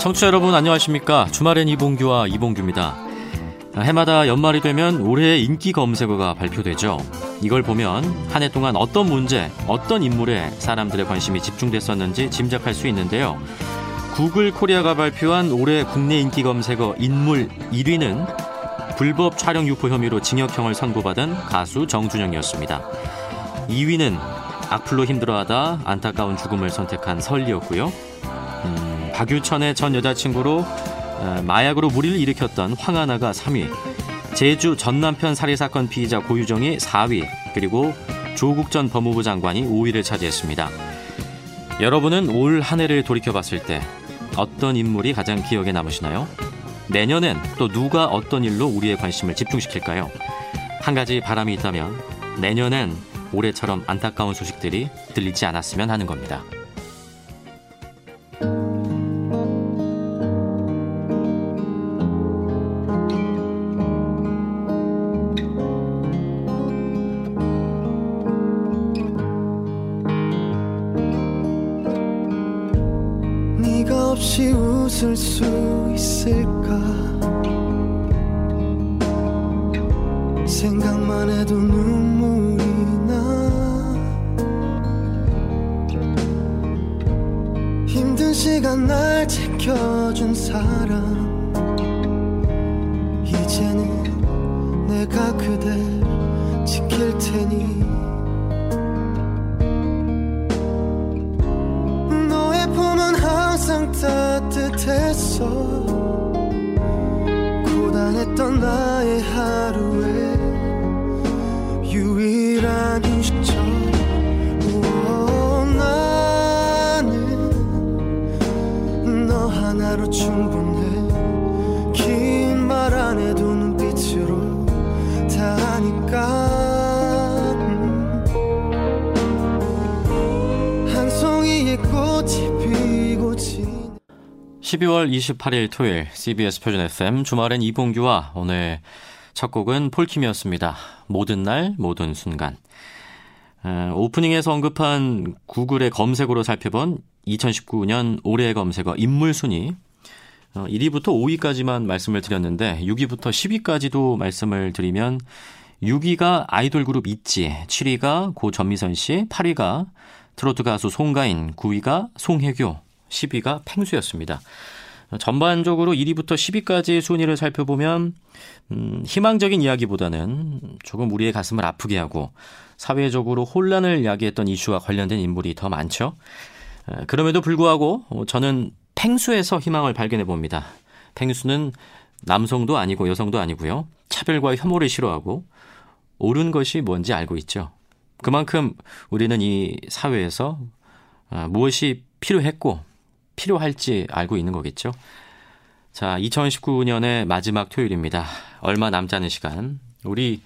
청취자 여러분 안녕하십니까? 주말엔 이봉규와 이봉규입니다. 해마다 연말이 되면 올해의 인기 검색어가 발표되죠 이걸 보면 한 해 동안 어떤 문제 어떤 인물에 사람들의 관심이 집중됐었는지 짐작할 수 있는데요. 구글 코리아가 발표한 올해 국내 인기 검색어 인물 1위는 불법 촬영 유포 혐의로 징역형을 선고받은 가수 정준영이었습니다. 2위는 악플로 힘들어하다 안타까운 죽음을 선택한 설리였고요. 박유천의 전 여자친구로 어, 마약으로 무리를 일으켰던 황하나가 3위, 제주 전 남편 살해 사건 피의자 고유정이 4위, 그리고 조국 전 법무부 장관이 5위를 차지했습니다. 여러분은 올 한 해를 돌이켜 봤을 때 어떤 인물이 가장 기억에 남으시나요? 내년엔 또 누가 어떤 일로 우리의 관심을 집중시킬까요? 한 가지 바람이 있다면 내년엔 올해처럼 안타까운 소식들이 들리지 않았으면 하는 겁니다. 웃을 수 있을까? 생각만 해도 눈물이 나. 힘든 시간 날 지켜준 사람 28일 토요일 CBS 표준 FM 주말엔 이봉규와 오늘 첫 곡은 폴킴이었습니다. 모든 날 모든 순간. 어, 오프닝에서 언급한 구글의 검색어로 살펴본 2019년 올해의 검색어 인물 순위 어, 1위부터 5위까지만 말씀을 드렸는데 6위부터 10위까지도 말씀을 드리면 6위가 아이돌 그룹 있지, 7위가 고 전미선 씨, 8위가 트로트 가수 송가인, 9위가 송혜교, 10위가 팽수였습니다. 전반적으로 1위부터 10위까지 순위를 살펴보면 음, 희망적인 이야기보다는 조금 우리의 가슴을 아프게 하고 사회적으로 혼란을 야기했던 이슈와 관련된 인물이 더 많죠. 그럼에도 불구하고 저는 팽수에서 희망을 발견해 봅니다. 팽수는 남성도 아니고 여성도 아니고요. 차별과 혐오를 싫어하고 옳은 것이 뭔지 알고 있죠. 그만큼 우리는 이 사회에서 아, 무엇이 필요했고 필요할지 알고 있는 거겠죠. 자, 2019년의 마지막 토요일입니다. 얼마 남지 않은 시간. 우리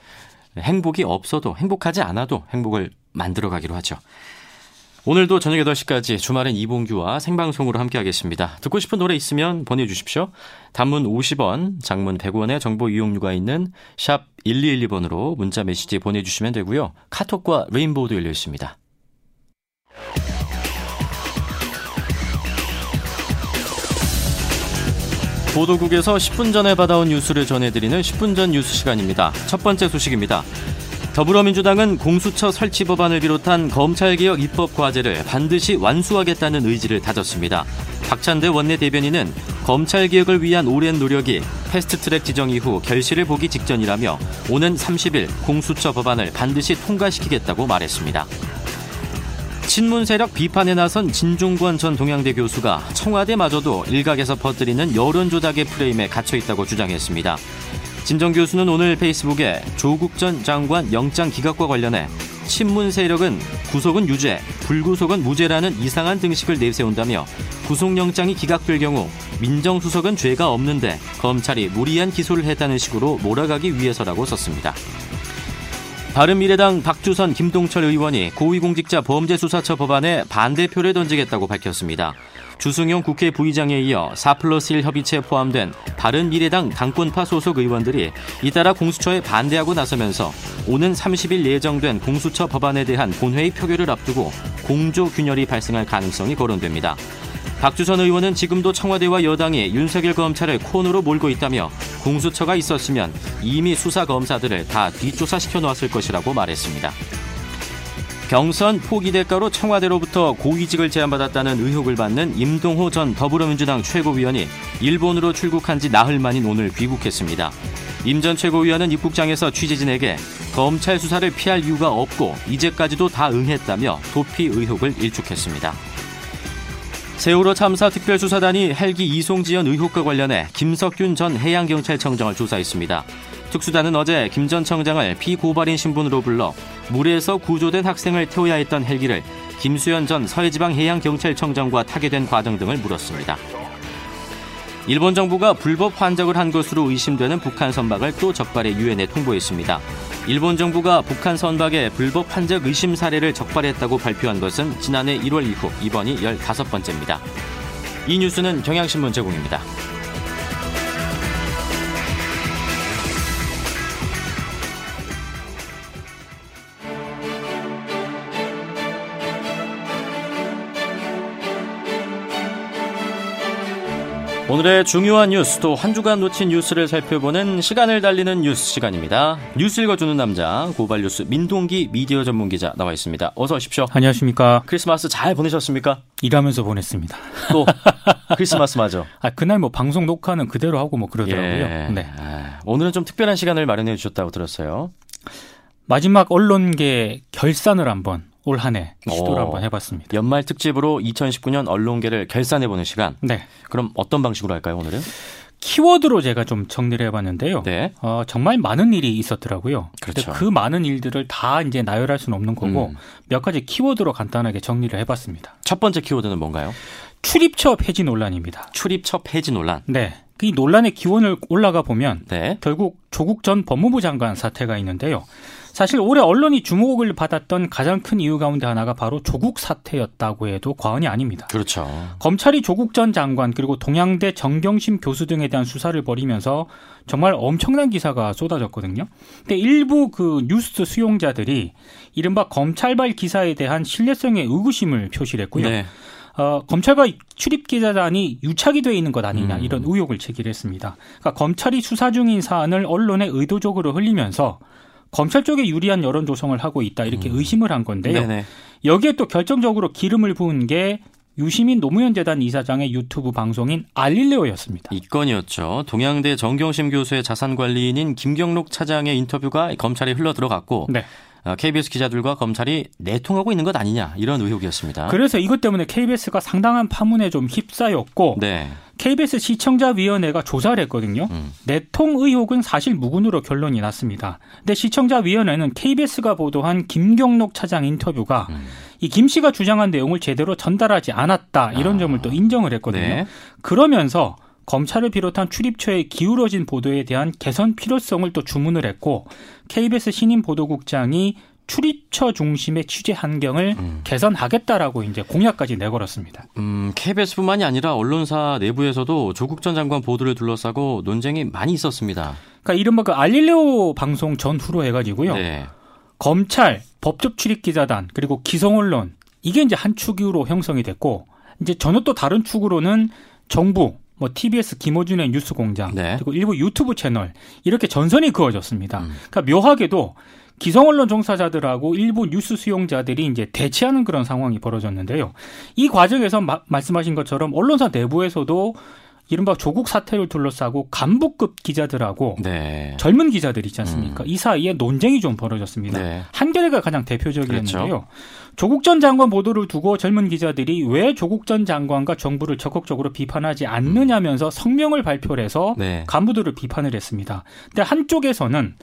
행복이 없어도 행복하지 않아도 행복을 만들어 가기로 하죠. 오늘도 저녁 8시까지 주말엔 이봉규와 생방송으로 함께하겠습니다. 듣고 싶은 노래 있으면 보내주십시오. 단문 50원, 장문 100원의 정보 이용료가 있는 샵 1212번으로 문자 메시지 보내주시면 되고요. 카톡과 레인보우도 열려 있습니다. 보도국에서 10분 전에 받아온 뉴스를 전해드리는 10분 전 뉴스 시간입니다. 첫 번째 소식입니다. 더불어민주당은 공수처 설치 법안을 비롯한 검찰개혁 입법 과제를 반드시 완수하겠다는 의지를 다졌습니다. 박찬대 원내대변인은 검찰개혁을 위한 오랜 노력이 패스트트랙 지정 이후 결실을 보기 직전이라며 오는 30일 공수처 법안을 반드시 통과시키겠다고 말했습니다. 친문 세력 비판에 나선 진중권 전 동양대 교수가 청와대마저도 일각에서 퍼뜨리는 여론 조작의 프레임에 갇혀 있다고 주장했습니다. 진정 교수는 오늘 페이스북에 조국 전 장관 영장 기각과 관련해 친문 세력은 구속은 유죄, 불구속은 무죄라는 이상한 등식을 내세운다며 구속영장이 기각될 경우 민정수석은 죄가 없는데 검찰이 무리한 기소를 했다는 식으로 몰아가기 위해서라고 썼습니다. 바른미래당 박주선 김동철 의원이 고위공직자 범죄수사처 법안에 반대표를 던지겠다고 밝혔습니다. 주승용 국회 부의장에 이어 4 플러스 1 협의체에 포함된 바른미래당 당권파 소속 의원들이 잇따라 공수처에 반대하고 나서면서 오는 30일 예정된 공수처 법안에 대한 본회의 표결을 앞두고 공조 균열이 발생할 가능성이 거론됩니다. 박주선 의원은 지금도 청와대와 여당이 윤석열 검찰을 코너로 몰고 있다며 공수처가 있었으면 이미 수사 검사들을 다 뒷조사시켜 놓았을 것이라고 말했습니다. 경선 포기 대가로 청와대로부터 고위직을 제안받았다는 의혹을 받는 임동호 전 더불어민주당 최고위원이 일본으로 출국한 지 나흘 만인 오늘 귀국했습니다. 임 전 최고위원은 입국장에서 취재진에게 검찰 수사를 피할 이유가 없고 이제까지도 다 응했다며 도피 의혹을 일축했습니다. 세월호 참사 특별수사단이 헬기 이송 지연 의혹과 관련해 김석균 전 해양경찰청장을 조사했습니다. 특수단은 어제 김 전 청장을 피고발인 신분으로 불러 물에서 구조된 학생을 태워야 했던 헬기를 김수현 전 서해지방 해양경찰청장과 타게 된 과정 등을 물었습니다. 일본 정부가 불법 환적을 한 것으로 의심되는 북한 선박을 또 적발해 유엔에 통보했습니다. 일본 정부가 북한 선박의 불법 환적 의심 사례를 적발했다고 발표한 것은 지난해 1월 이후 이번이 15번째입니다. 이 뉴스는 경향신문 제공입니다. 오늘의 중요한 뉴스 또 한 주간 놓친 뉴스를 살펴보는 시간을 달리는 뉴스 시간입니다. 뉴스 읽어주는 남자 고발 뉴스 민동기 미디어 전문 기자 나와 있습니다. 어서 오십시오. 안녕하십니까. 크리스마스 잘 보내셨습니까? 일하면서 보냈습니다. 또 크리스마스 맞아. 아 그날 뭐 방송 녹화는 그대로 하고 뭐 그러더라고요. 예. 네. 아, 오늘은 좀 특별한 시간을 마련해 주셨다고 들었어요. 마지막 언론계 결산을 한번 올 한해 시도를 오. 한번 해봤습니다. 연말 특집으로 2019년 언론계를 결산해보는 시간. 네. 그럼 어떤 방식으로 할까요, 오늘은? 키워드로 제가 좀 정리를 해봤는데요. 네. 어, 정말 많은 일이 있었더라고요. 그렇죠. 그 많은 일들을 다 이제 나열할 수는 없는 거고 음. 몇 가지 키워드로 간단하게 정리를 해봤습니다. 첫 번째 키워드는 뭔가요? 출입처 폐지 논란입니다. 출입처 폐지 논란. 네. 이 논란의 기원을 올라가 보면 네. 결국 조국 전 법무부 장관 사태가 있는데요. 사실 올해 언론이 주목을 받았던 가장 큰 이유 가운데 하나가 바로 조국 사태였다고 해도 과언이 아닙니다. 그렇죠. 검찰이 조국 전 장관 그리고 동양대 정경심 교수 등에 대한 수사를 벌이면서 정말 엄청난 기사가 쏟아졌거든요. 근데 일부 그 뉴스 수용자들이 이른바 검찰발 기사에 대한 신뢰성에 의구심을 표시를 했고요. 네. 어, 검찰과 출입 기자단이 유착이 돼 있는 것 아니냐 음. 이런 의혹을 제기를 했습니다. 그러니까 검찰이 수사 중인 사안을 언론에 의도적으로 흘리면서 검찰 쪽에 유리한 여론 조성을 하고 있다 이렇게 의심을 한 건데요. 음. 네네. 여기에 또 결정적으로 기름을 부은 게 유시민 노무현 재단 이사장의 유튜브 방송인 알릴레오였습니다. 이 건이었죠. 동양대 정경심 교수의 자산 관리인인 김경록 차장의 인터뷰가 검찰에 흘러 들어갔고 네. 어, KBS 기자들과 검찰이 내통하고 있는 것 아니냐 이런 의혹이었습니다. 그래서 이것 때문에 KBS가 상당한 파문에 좀 휩싸였고 네. KBS 시청자위원회가 조사를 했거든요. 음. 내통 의혹은 사실 무근으로 결론이 났습니다. 근데 시청자위원회는 KBS가 보도한 김경록 차장 인터뷰가 음. 이김 씨가 주장한 내용을 제대로 전달하지 않았다 이런 아. 점을 또 인정을 했거든요. 네. 그러면서 검찰을 비롯한 출입처에 기울어진 보도에 대한 개선 필요성을 또 주문을 했고 KBS 신임 보도국장이 출입처 중심의 취재 환경을 음. 개선하겠다라고 이제 공약까지 내걸었습니다. 음, KBS뿐만이 아니라 언론사 내부에서도 조국 전 장관 보도를 둘러싸고 논쟁이 많이 있었습니다. 그러니까 이른바 그 알릴레오 방송 전후로 해가지고요. 네. 검찰, 법적 출입 기자단 그리고 기성 언론 이게 이제 한 축으로 형성이 됐고 이제 전혀 또 다른 축으로는 정부 뭐 TBS 김어준의 뉴스공장 네. 그리고 일부 유튜브 채널 이렇게 전선이 그어졌습니다. 음. 그러니까 묘하게도 기성 언론 종사자들하고 일부 뉴스 수용자들이 이제 대치하는 그런 상황이 벌어졌는데요. 이 과정에서 마- 말씀하신 것처럼 언론사 내부에서도 이른바 조국 사태를 둘러싸고 간부급 기자들하고 네. 젊은 기자들 있지 않습니까? 이 사이에 논쟁이 좀 벌어졌습니다. 네. 한겨레가 가장 대표적이었는데요. 그렇죠. 조국 전 장관 보도를 두고 젊은 기자들이 왜 조국 전 장관과 정부를 적극적으로 비판하지 않느냐면서 성명을 발표를 해서 네. 간부들을 비판을 했습니다. 근데 한쪽에서는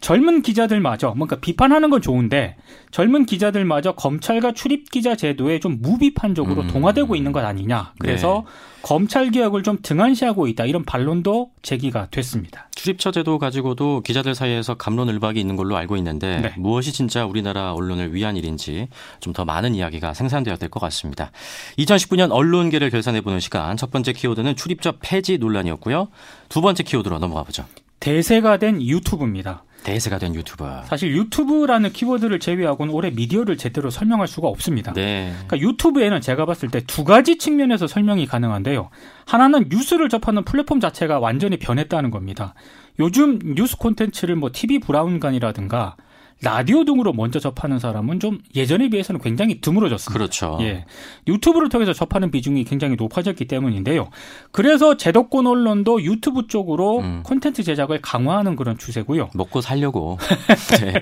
젊은 기자들마저 뭔가 비판하는 건 좋은데 젊은 기자들마저 검찰과 출입 기자 제도에 좀 무비판적으로 음. 동화되고 있는 것 아니냐. 그래서 검찰 개혁을 좀 등한시하고 있다. 이런 반론도 제기가 됐습니다. 출입처 제도 가지고도 기자들 사이에서 감론을박이 있는 걸로 알고 있는데 네. 무엇이 진짜 우리나라 언론을 위한 일인지 좀 더 많은 이야기가 생산되어야 될 것 같습니다. 2019년 언론계를 결산해 보는 시간 첫 번째 키워드는 출입처 폐지 논란이었고요. 두 번째 키워드로 넘어가 보죠. 대세가 된 유튜브입니다. 대세가 된 유튜브. 사실 유튜브라는 키워드를 제외하고는 올해 미디어를 제대로 설명할 수가 없습니다. 네. 그러니까 유튜브에는 제가 봤을 때 두 가지 측면에서 설명이 가능한데요. 하나는 뉴스를 접하는 플랫폼 자체가 완전히 변했다는 겁니다. 요즘 뉴스 콘텐츠를 뭐 TV 브라운관이라든가 라디오 등으로 먼저 접하는 사람은 좀 예전에 비해서는 굉장히 드물어졌습니다. 그렇죠. 예. 유튜브를 통해서 접하는 비중이 굉장히 높아졌기 때문인데요. 그래서 제도권 언론도 유튜브 쪽으로 음. 콘텐츠 제작을 강화하는 그런 추세고요. 먹고 살려고. 네.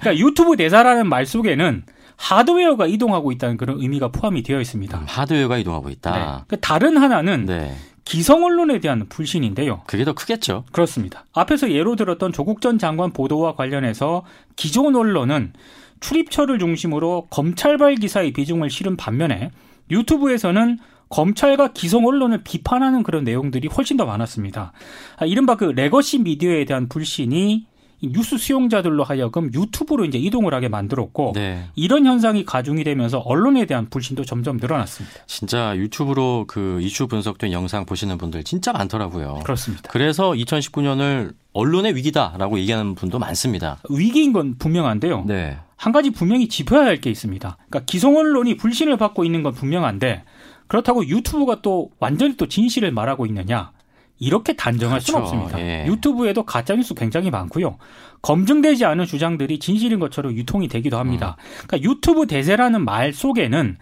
그러니까 유튜브 대사라는 말 속에는 하드웨어가 이동하고 있다는 그런 의미가 포함이 되어 있습니다. 음, 하드웨어가 이동하고 네. 있다. 그 다른 하나는 네. 기성 언론에 대한 불신인데요. 그게 더 크겠죠. 그렇습니다. 앞에서 예로 들었던 조국 전 장관 보도와 관련해서 기존 언론은 출입처를 중심으로 검찰발 기사의 비중을 실은 반면에 유튜브에서는 검찰과 기성 언론을 비판하는 그런 내용들이 훨씬 더 많았습니다. 아, 이른바 그 legacy 미디어에 대한 불신이 이 뉴스 수용자들로 하여금 유튜브로 이제 이동을 하게 만들었고 네. 이런 현상이 가중이 되면서 언론에 대한 불신도 점점 늘어났습니다. 진짜 유튜브로 그 이슈 분석된 영상 보시는 분들 진짜 많더라고요. 그렇습니다. 그래서 2019년을 언론의 위기다라고 얘기하는 분도 많습니다. 위기인 건 분명한데요. 네. 한 가지 분명히 짚어야 할 게 있습니다. 그러니까 기성 언론이 불신을 받고 있는 건 분명한데 그렇다고 유튜브가 또 완전히 또 진실을 말하고 있느냐? 이렇게 단정할 수는 그렇죠. 없습니다. 예. 유튜브에도 가짜 뉴스 굉장히 많고요. 검증되지 않은 주장들이 진실인 것처럼 유통이 되기도 합니다. 음. 그러니까 유튜브 대세라는 말 속에는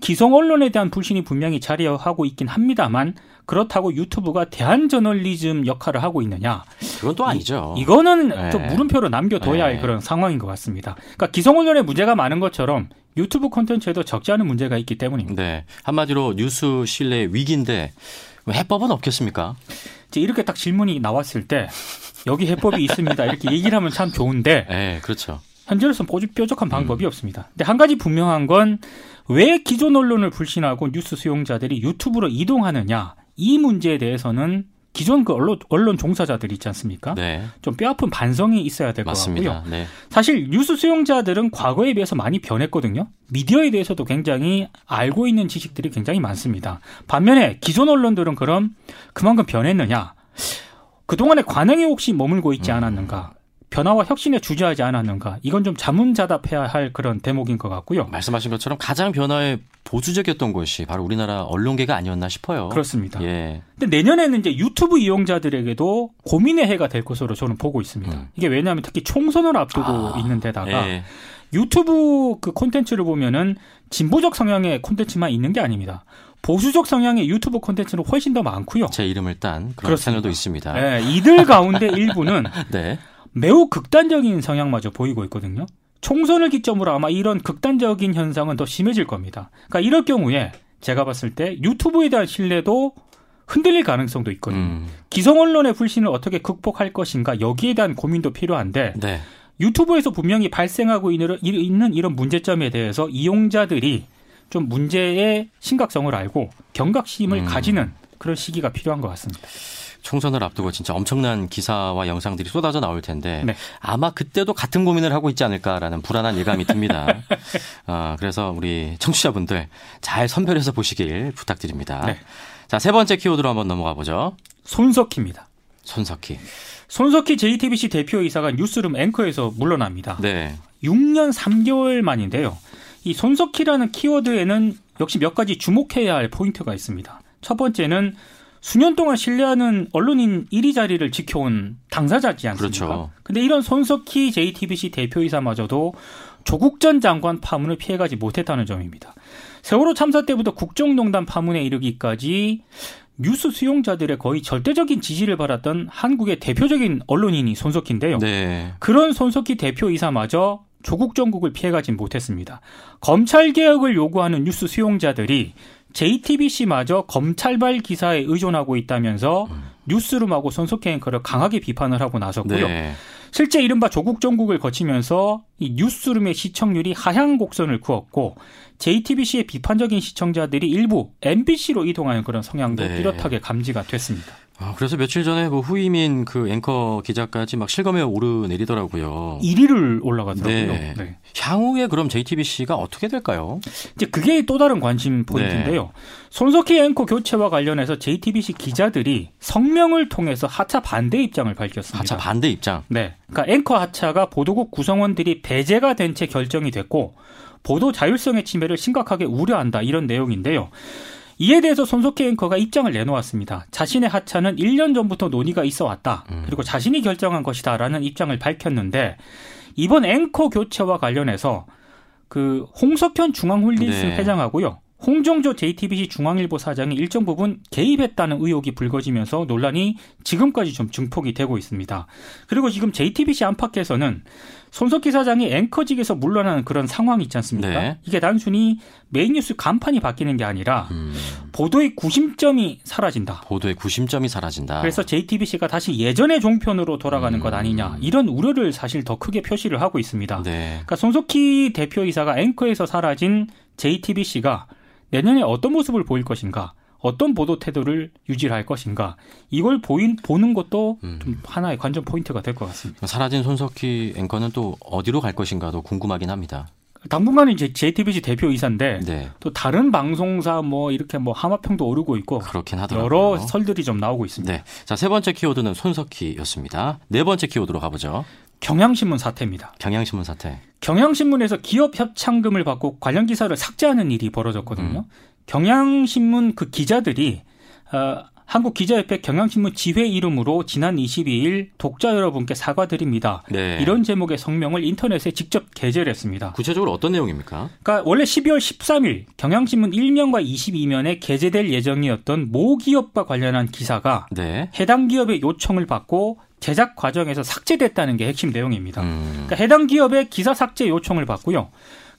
기성 언론에 대한 불신이 분명히 자리하고 있긴 합니다만 그렇다고 유튜브가 대한 저널리즘 역할을 하고 있느냐? 그건 또 아니죠. 이 거는 네. 좀 물음표로 남겨둬야 할 네. 그런 상황인 것 같습니다. 그러니까 기성 언론에 문제가 많은 것처럼 유튜브 콘텐츠에도 적지 않은 문제가 있기 때문입니다. 네. 한마디로 뉴스 신뢰 위기인데 해법은 없겠습니까? 이제 이렇게 딱 질문이 나왔을 때 여기 해법이 있습니다. 이렇게 얘기를 하면 참 좋은데 네, 그렇죠. 현재로서는 뾰족- 뾰족한 음. 방법이 없습니다. 근데 한 가지 분명한 건 왜 기존 언론을 불신하고 뉴스 수용자들이 유튜브로 이동하느냐 이 문제에 대해서는 기존 그 언론, 언론 종사자들 있지 않습니까? 네. 좀 뼈아픈 반성이 있어야 될 것 같고요. 네. 사실 뉴스 수용자들은 과거에 비해서 많이 변했거든요. 미디어에 대해서도 굉장히 알고 있는 지식들이 굉장히 많습니다. 반면에 기존 언론들은 그럼 그만큼 변했느냐? 그동안의 관행에 혹시 머물고 있지 않았는가? 변화와 혁신에 주저하지 않았는가? 이건 좀 자문자답해야 할 그런 대목인 것 같고요. 말씀하신 것처럼 가장 변화에 보수적이었던 것이 바로 우리나라 언론계가 아니었나 싶어요. 그렇습니다. 예. 근데 내년에는 이제 유튜브 이용자들에게도 고민의 해가 될 것으로 저는 보고 있습니다. 음. 이게 왜냐하면 특히 총선을 앞두고 아, 있는 데다가 예. 유튜브 그 콘텐츠를 보면은 진보적 성향의 콘텐츠만 있는 게 아닙니다. 보수적 성향의 유튜브 콘텐츠는 훨씬 더 많고요. 제 이름을 딴 그런 그렇습니다. 채널도 있습니다. 네, 이들 가운데 일부는 네. 매우 극단적인 성향마저 보이고 있거든요. 총선을 기점으로 아마 이런 극단적인 현상은 더 심해질 겁니다. 그러니까 이럴 경우에 제가 봤을 때 유튜브에 대한 신뢰도 흔들릴 가능성도 있거든요. 음. 기성 언론의 불신을 어떻게 극복할 것인가 여기에 대한 고민도 필요한데 네. 유튜브에서 분명히 발생하고 있는, 이런 문제점에 대해서 이용자들이 좀 문제의 심각성을 알고 경각심을 음. 가지는 그런 시기가 필요한 것 같습니다. 총선을 앞두고 진짜 엄청난 기사와 영상들이 쏟아져 나올 텐데 네. 아마 그때도 같은 고민을 하고 있지 않을까라는 불안한 예감이 듭니다. 아, 그래서 우리 청취자분들 잘 선별해서 보시길 부탁드립니다. 네. 자, 세 번째 키워드로 한번 넘어가 보죠. 손석희입니다. 손석희. 손석희 JTBC 대표이사가 뉴스룸 앵커에서 물러납니다. 네. 6년 3개월 만인데요. 이 손석희라는 키워드에는 역시 몇 가지 주목해야 할 포인트가 있습니다. 첫 번째는 수년 동안 신뢰하는 언론인 1위 자리를 지켜온 당사자지 않습니까? 그렇죠. 근데 이런 손석희 JTBC 대표이사마저도 조국 전 장관 파문을 피해가지 못했다는 점입니다. 세월호 참사 때부터 국정농단 파문에 이르기까지 뉴스 수용자들의 거의 절대적인 지지를 받았던 한국의 대표적인 언론인이 손석희인데요. 네. 그런 손석희 대표이사마저 조국 정국을 피해가진 못했습니다. 검찰 개혁을 요구하는 뉴스 수용자들이 JTBC마저 검찰발 기사에 의존하고 있다면서 음. 뉴스룸하고 손석희 앵커를 강하게 비판을 하고 나섰고요. 네. 실제 이른바 조국 정국을 거치면서 이 뉴스룸의 시청률이 하향 곡선을 그었고 JTBC의 비판적인 시청자들이 일부 MBC로 이동하는 그런 성향도 네. 뚜렷하게 감지가 됐습니다. 아, 그래서 며칠 전에 뭐 후이민 그 앵커 기자까지 막 실검에 오르내리더라고요. 1위를 올라가더라고요. 네. 네. 향후에 그럼 JTBC가 어떻게 될까요? 이제 그게 또 다른 관심 포인트인데요. 네. 손석희 앵커 교체와 관련해서 JTBC 기자들이 성명을 통해서 하차 반대 입장을 밝혔습니다. 하차 반대 입장. 네. 그러니까 앵커 하차가 보도국 구성원들이 배제가 된 채 결정이 됐고 보도 자율성의 침해를 심각하게 우려한다 이런 내용인데요. 이에 대해서 손석희 앵커가 입장을 내놓았습니다. 자신의 하차는 1년 전부터 논의가 있어 왔다. 음. 그리고 자신이 결정한 것이다라는 입장을 밝혔는데 이번 앵커 교체와 관련해서 그 홍석현 중앙홀딩스 네. 회장하고요. 홍정조 JTBC 중앙일보 사장이 일정 부분 개입했다는 의혹이 불거지면서 논란이 지금까지 좀 증폭이 되고 있습니다. 그리고 지금 JTBC 안팎에서는 손석희 사장이 앵커직에서 물러나는 그런 상황이 있지 않습니까? 네. 이게 단순히 메인 뉴스 간판이 바뀌는 게 아니라 음, 보도의 구심점이 사라진다. 보도의 구심점이 사라진다. 그래서 JTBC가 다시 예전의 종편으로 돌아가는 음. 것 아니냐 이런 우려를 사실 더 크게 표시를 하고 있습니다. 네. 그러니까 손석희 대표이사가 앵커에서 사라진 JTBC가 내년에 어떤 모습을 보일 것인가, 어떤 보도 태도를 유지를 할 것인가, 이걸 보인 보는 것도 음. 좀 하나의 관전 포인트가 될 것 같습니다. 사라진 손석희 앵커는 또 어디로 갈 것인가도 궁금하긴 합니다. 당분간은 이제 JTBC 대표이사인데 네. 또 다른 방송사 뭐 이렇게 뭐 하마평도 오르고 있고 그렇긴 하더라고요. 여러 설들이 좀 나오고 있습니다. 네. 자, 세 번째 키워드는 손석희였습니다. 네 번째 키워드로 가보죠. 경향신문 사태입니다. 경향신문 사태. 경향신문에서 기업 협찬금을 받고 관련 기사를 삭제하는 일이 벌어졌거든요. 경향신문 그 기자들이 어, 한국 기자협회 경향신문 지회 이름으로 지난 22일 독자 여러분께 사과드립니다. 네. 이런 제목의 성명을 인터넷에 직접 게재를 했습니다. 구체적으로 어떤 내용입니까? 그러니까 원래 12월 13일 경향신문 1면과 22면에 게재될 예정이었던 모 기업과 관련한 기사가 네. 해당 기업의 요청을 받고 제작 과정에서 삭제됐다는 게 핵심 내용입니다. 음, 그러니까 해당 기업의 기사 삭제 요청을 받고요.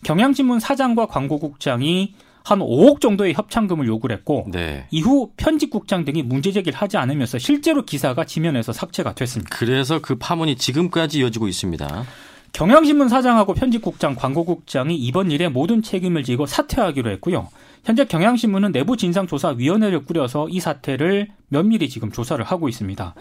경향신문 사장과 광고국장이 한 5억 정도의 협찬금을 요구를 했고 네. 이후 편집국장 등이 문제 제기를 하지 않으면서 실제로 기사가 지면에서 삭제가 됐습니다. 그래서 그 파문이 지금까지 이어지고 있습니다. 경향신문 사장하고 편집국장, 광고국장이 이번 일에 모든 책임을 지고 사퇴하기로 했고요. 현재 경향신문은 내부 진상조사위원회를 꾸려서 이 사태를 면밀히 지금 조사를 하고 있습니다.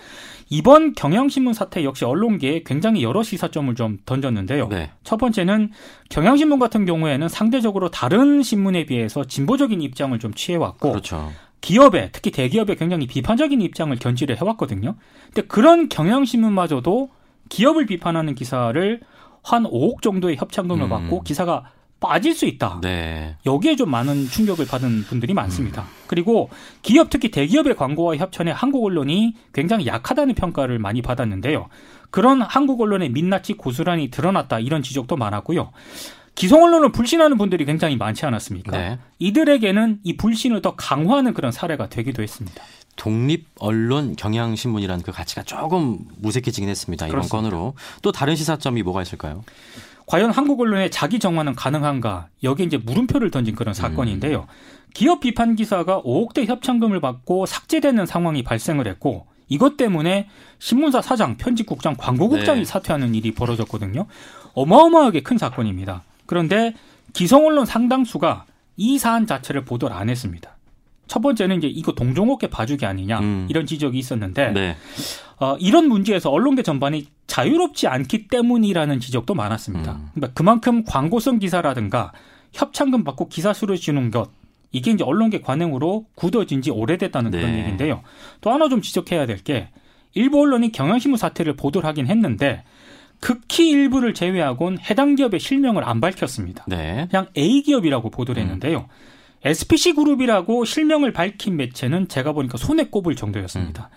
이번 경향신문 사태 역시 언론계에 굉장히 여러 시사점을 좀 던졌는데요. 네. 첫 번째는 경향신문 같은 경우에는 상대적으로 다른 신문에 비해서 진보적인 입장을 좀 취해왔고 그렇죠. 기업에 특히 대기업에 굉장히 비판적인 입장을 견지를 해왔거든요. 근데 그런 경향신문마저도 기업을 비판하는 기사를 한 5억 정도의 협찬금을 음. 받고 기사가 빠질 수 있다. 네. 여기에 좀 많은 충격을 받은 분들이 많습니다. 그리고 기업 특히 대기업의 광고와 협찬에 한국 언론이 굉장히 약하다는 평가를 많이 받았는데요. 그런 한국 언론의 민낯이 고스란히 드러났다 이런 지적도 많았고요. 기성 언론을 불신하는 분들이 굉장히 많지 않았습니까? 네. 이들에게는 이 불신을 더 강화하는 그런 사례가 되기도 했습니다. 독립 언론 경향 신문이라는 그 가치가 조금 무색해지긴 했습니다. 이번 그렇습니다. 건으로. 또 다른 시사점이 뭐가 있을까요? 과연 한국 언론의 자기 정화는 가능한가? 여기에 이제 물음표를 던진 그런 사건인데요. 기업 비판 기사가 5억 대 협찬금을 받고 삭제되는 상황이 발생을 했고 이것 때문에 신문사 사장, 편집국장, 광고국장이 네. 사퇴하는 일이 벌어졌거든요. 어마어마하게 큰 사건입니다. 그런데 기성 언론 상당수가 이 사안 자체를 보도를 안 했습니다. 첫 번째는 이제 이거 동종업계 봐주기 아니냐 음. 이런 지적이 있었는데 네. 어, 이런 문제에서 언론계 전반이 자유롭지 않기 때문이라는 지적도 많았습니다. 음. 그러니까 그만큼 광고성 기사라든가 협찬금 받고 기사 수를 주는 것 이게 이제 언론계 관행으로 굳어진 지 오래됐다는 그런 네. 얘기인데요. 또 하나 좀 지적해야 될 게 일부 언론이 경향신문 사태를 보도를 하긴 했는데 극히 일부를 제외하고는 해당 기업의 실명을 안 밝혔습니다. 네. 그냥 A 기업이라고 보도를 했는데요. SPC 그룹이라고 실명을 밝힌 매체는 제가 보니까 손에 꼽을 정도였습니다.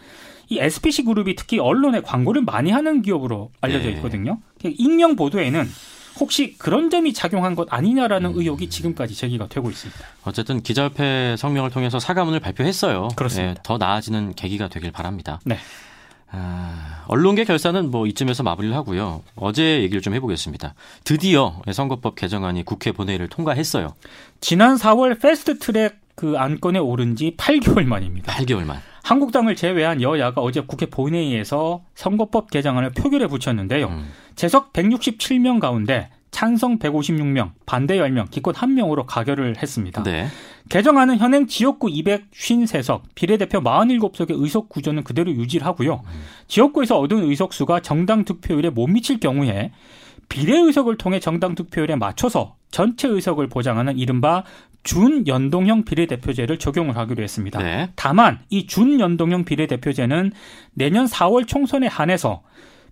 이 SPC 그룹이 특히 언론에 광고를 많이 하는 기업으로 알려져 네. 있거든요. 익명 보도에는 혹시 그런 점이 작용한 것 아니냐라는 의혹이 지금까지 제기가 되고 있습니다. 어쨌든 기자협회 성명을 통해서 사과문을 발표했어요. 그렇습니다. 예, 더 나아지는 계기가 되길 바랍니다. 네. 아, 언론계 결산은 뭐 이쯤에서 마무리를 하고요. 어제 얘기를 좀 해보겠습니다. 드디어 선거법 개정안이 국회 본회의를 통과했어요. 지난 4월 패스트트랙 그 안건에 오른 지 8개월 만입니다. 8개월 만. 한국당을 제외한 여야가 어제 국회 본회의에서 선거법 개정안을 표결에 붙였는데요. 음. 재석 167명 가운데 찬성 156명, 반대 10명, 기권 1명으로 가결을 했습니다. 네. 개정안은 현행 지역구 253석, 비례대표 47석의 의석 구조는 그대로 유지를 하고요. 지역구에서 얻은 의석수가 정당 득표율에 못 미칠 경우에 비례 의석을 통해 정당 득표율에 맞춰서 전체 의석을 보장하는 이른바 준연동형 비례대표제를 적용을 하기로 했습니다. 네. 다만 이 준연동형 비례대표제는 내년 4월 총선에 한해서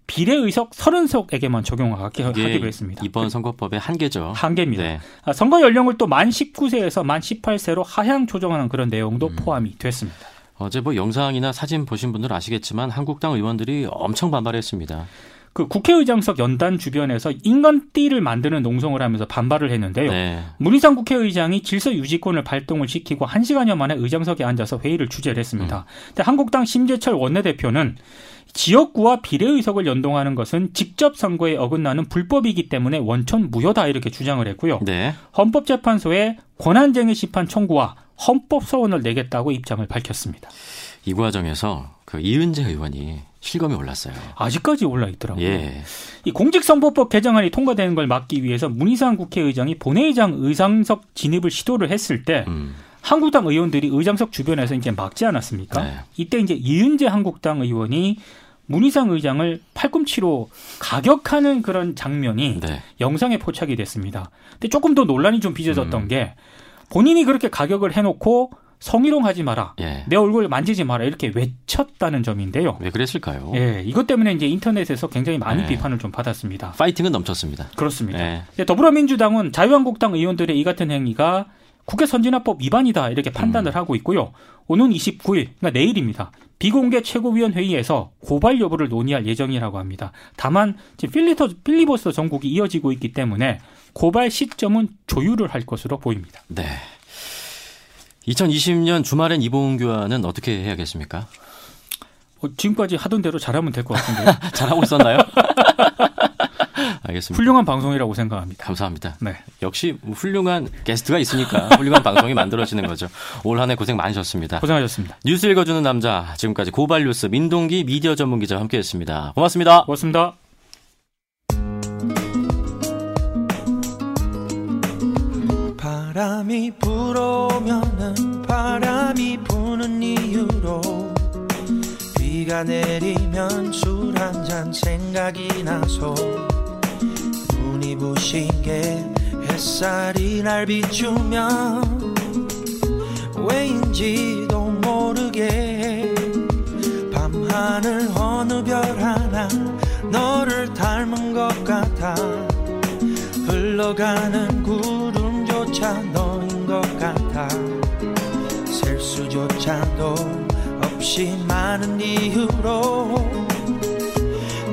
비례의석 30석에게만 적용하기로 했습니다. 이번 선거법의 한계죠. 한계입니다. 네. 아, 선거 연령을 또 만 19세에서 만 18세로 하향 조정하는 그런 내용도 음. 포함이 됐습니다. 어제 뭐 영상이나 사진 보신 분들 아시겠지만 한국당 의원들이 엄청 반발했습니다. 그 국회의장석 연단 주변에서 인간띠를 만드는 농성을 하면서 반발을 했는데요. 네. 문희상 국회의장이 질서 유지권을 발동을 시키고 1시간여 만에 의장석에 앉아서 회의를 주재를 했습니다. 근데 한국당 심재철 원내대표는 지역구와 비례의석을 연동하는 것은 직접 선거에 어긋나는 불법이기 때문에 원천 무효다 이렇게 주장을 했고요. 네. 헌법재판소에 권한쟁의 심판 청구와 헌법 소원을 내겠다고 입장을 밝혔습니다. 이 과정에서 그 이은재 의원이 실검에 올랐어요. 아직까지 올라 있더라고요. 예. 이 공직선거법 개정안이 통과되는 걸 막기 위해서 문희상 국회의장이 본회의장 의장석 진입을 시도를 했을 때 음. 한국당 의원들이 의장석 주변에서 이제 막지 않았습니까? 네. 이때 이제 이은재 한국당 의원이 문희상 의장을 팔꿈치로 가격하는 그런 장면이 네. 영상에 포착이 됐습니다. 근데 조금 더 논란이 좀 빚어졌던 음. 게 본인이 그렇게 가격을 해놓고 성희롱하지 마라, 예. 내 얼굴 만지지 마라 이렇게 외쳤다는 점인데요. 왜 그랬을까요? 예, 이것 때문에 이제 인터넷에서 굉장히 많이 네. 비판을 좀 받았습니다. 파이팅은 넘쳤습니다. 그렇습니다. 예. 더불어민주당은 자유한국당 의원들의 이 같은 행위가 국회 선진화법 위반이다 이렇게 판단을 하고 있고요. 오는 29일, 그러니까 내일입니다. 비공개 최고위원 회의에서 고발 여부를 논의할 예정이라고 합니다. 다만 지금 필리터, 필리버스터 전국이 이어지고 있기 때문에 고발 시점은 조율을 할 것으로 보입니다. 네. 2020년 주말엔 이봉규와는 어떻게 해야겠습니까? 어, 지금까지 하던 대로 잘하면 될 것 같은데요. 잘하고 있었나요? 알겠습니다. 훌륭한 방송이라고 생각합니다. 감사합니다. 네. 역시 훌륭한 게스트가 있으니까 훌륭한 방송이 만들어지는 거죠. 올 한 해 고생 많으셨습니다. 고생하셨습니다. 뉴스 읽어주는 남자 지금까지 고발 뉴스 민동기 미디어 전문 기자와 함께했습니다. 고맙습니다. 고맙습니다. 바람이 불어오면은 바람이 부는 이유로 비가 내리면 술 한 잔 생각이 나서 눈이 부신 게 햇살이 날 비추면 왜인지도 모르게 밤하늘 어느 별 하나 너를 닮은 것 같아 흘러가는 구름조차 너인 것 같아 셀 수조차도 없이 많은 이유로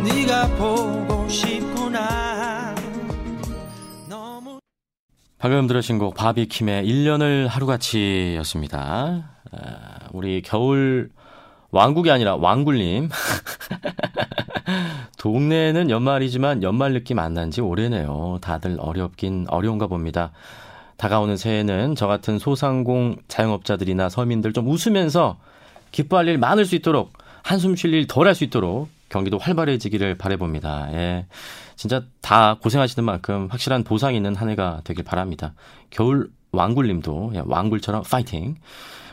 네가 보고 싶구나 방금 들으신 곡 바비킴의 1년을 하루같이 였습니다. 아, 우리 겨울 왕국이 아니라 왕굴님. 동네는 연말이지만 연말 느낌 안 난 지 오래네요. 다들 어렵긴 어려운가 봅니다. 다가오는 새해는 저 같은 소상공 자영업자들이나 서민들 좀 웃으면서 기뻐할 일 많을 수 있도록 한숨 쉴 일 덜 할 수 있도록 경기도 활발해지기를 바래봅니다. 예. 진짜 다 고생하시는 만큼 확실한 보상 있는 한 해가 되길 바랍니다. 겨울 왕굴님도 예, 왕굴처럼 파이팅.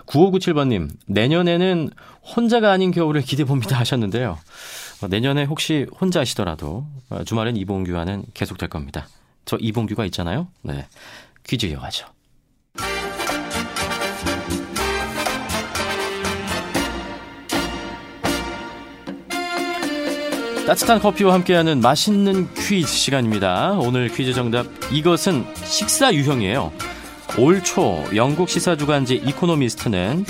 9597번님, 내년에는 혼자가 아닌 겨울을 기대봅니다 하셨는데요. 어, 내년에 혹시 혼자 하시더라도 어, 주말엔 이봉규와는 계속될 겁니다. 저 이봉규가 있잖아요. 네. 퀴즈 이어가죠. 따뜻한 커피와 함께하는 맛있는 퀴즈 시간입니다. 오늘 퀴즈 정답 이것은 식사 유형이에요. 올 초 영국 시사 주간지 이코노미스트는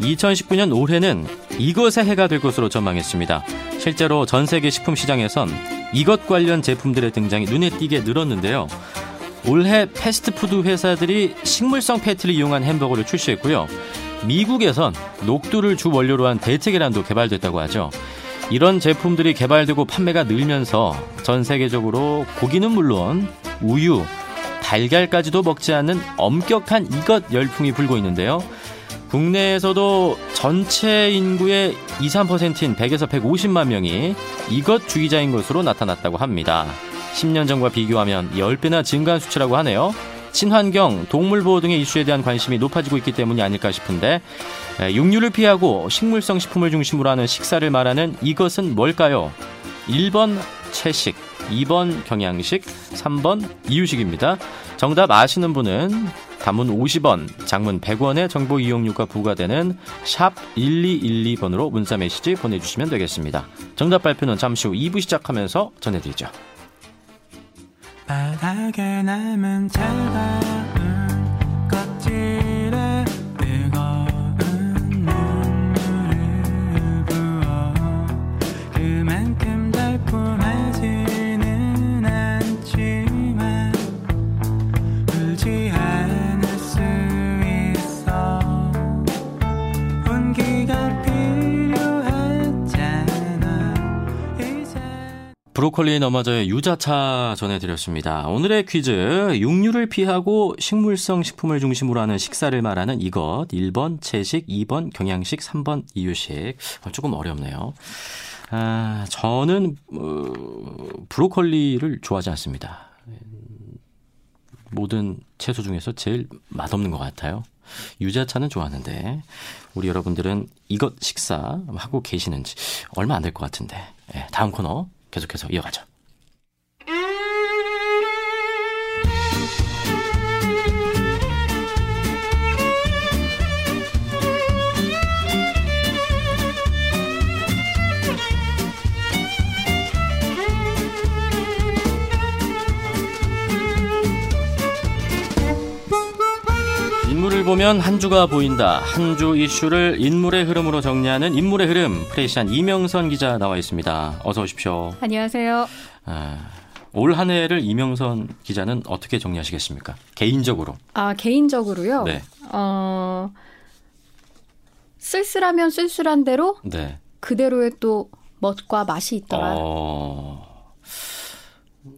2019년 올해는 이것의 해가 될 것으로 전망했습니다. 실제로 전 세계 식품 시장에선 이것 관련 제품들의 등장이 눈에 띄게 늘었는데요. 올해 패스트푸드 회사들이 식물성 패티를 이용한 햄버거를 출시했고요. 미국에선 녹두를 주 원료로 한 대체 계란도 개발됐다고 하죠. 이런 제품들이 개발되고 판매가 늘면서 전 세계적으로 고기는 물론 우유, 달걀까지도 먹지 않는 엄격한 이것 열풍이 불고 있는데요. 국내에서도 전체 인구의 2, 3%인 100에서 150만 명이 이것 주의자인 것으로 나타났다고 합니다. 10년 전과 비교하면 10배나 증가한 수치라고 하네요. 친환경, 동물보호 등의 이슈에 대한 관심이 높아지고 있기 때문이 아닐까 싶은데 육류를 피하고 식물성 식품을 중심으로 하는 식사를 말하는 이것은 뭘까요? 1번 채식, 2번 경양식, 3번 이유식입니다. 정답 아시는 분은 단문 50원, 장문 100원의 정보 이용료가 부과되는 샵 1212번으로 문자 메시지 보내주시면 되겠습니다. 정답 발표는 잠시 후 2부 시작하면서 전해드리죠. 바닥에 남은 차가운 껍질 브로콜리 너마저의 유자차 전해드렸습니다. 오늘의 퀴즈 육류를 피하고 식물성 식품을 중심으로 하는 식사를 말하는 이것 1번 채식, 2번 경양식, 3번 이유식 조금 어렵네요. 아, 저는 어, 브로콜리를 좋아하지 않습니다. 모든 채소 중에서 제일 맛없는 것 같아요. 유자차는 좋아하는데 우리 여러분들은 이것 식사 하고 계시는지 얼마 안 될 것 같은데 네, 다음 코너 계속해서 이어가죠. 보면 한 주가 보인다. 한 주 이슈를 인물의 흐름으로 정리하는 인물의 흐름. 프레시안 이명선 기자 나와 있습니다. 어서 오십시오. 안녕하세요. 아, 올 한 해를 이명선 기자는 어떻게 정리하시겠습니까? 개인적으로. 아, 개인적으로요? 네. 어, 쓸쓸하면 쓸쓸한 대로 네. 그대로의 또 멋과 맛이 있더라. 어...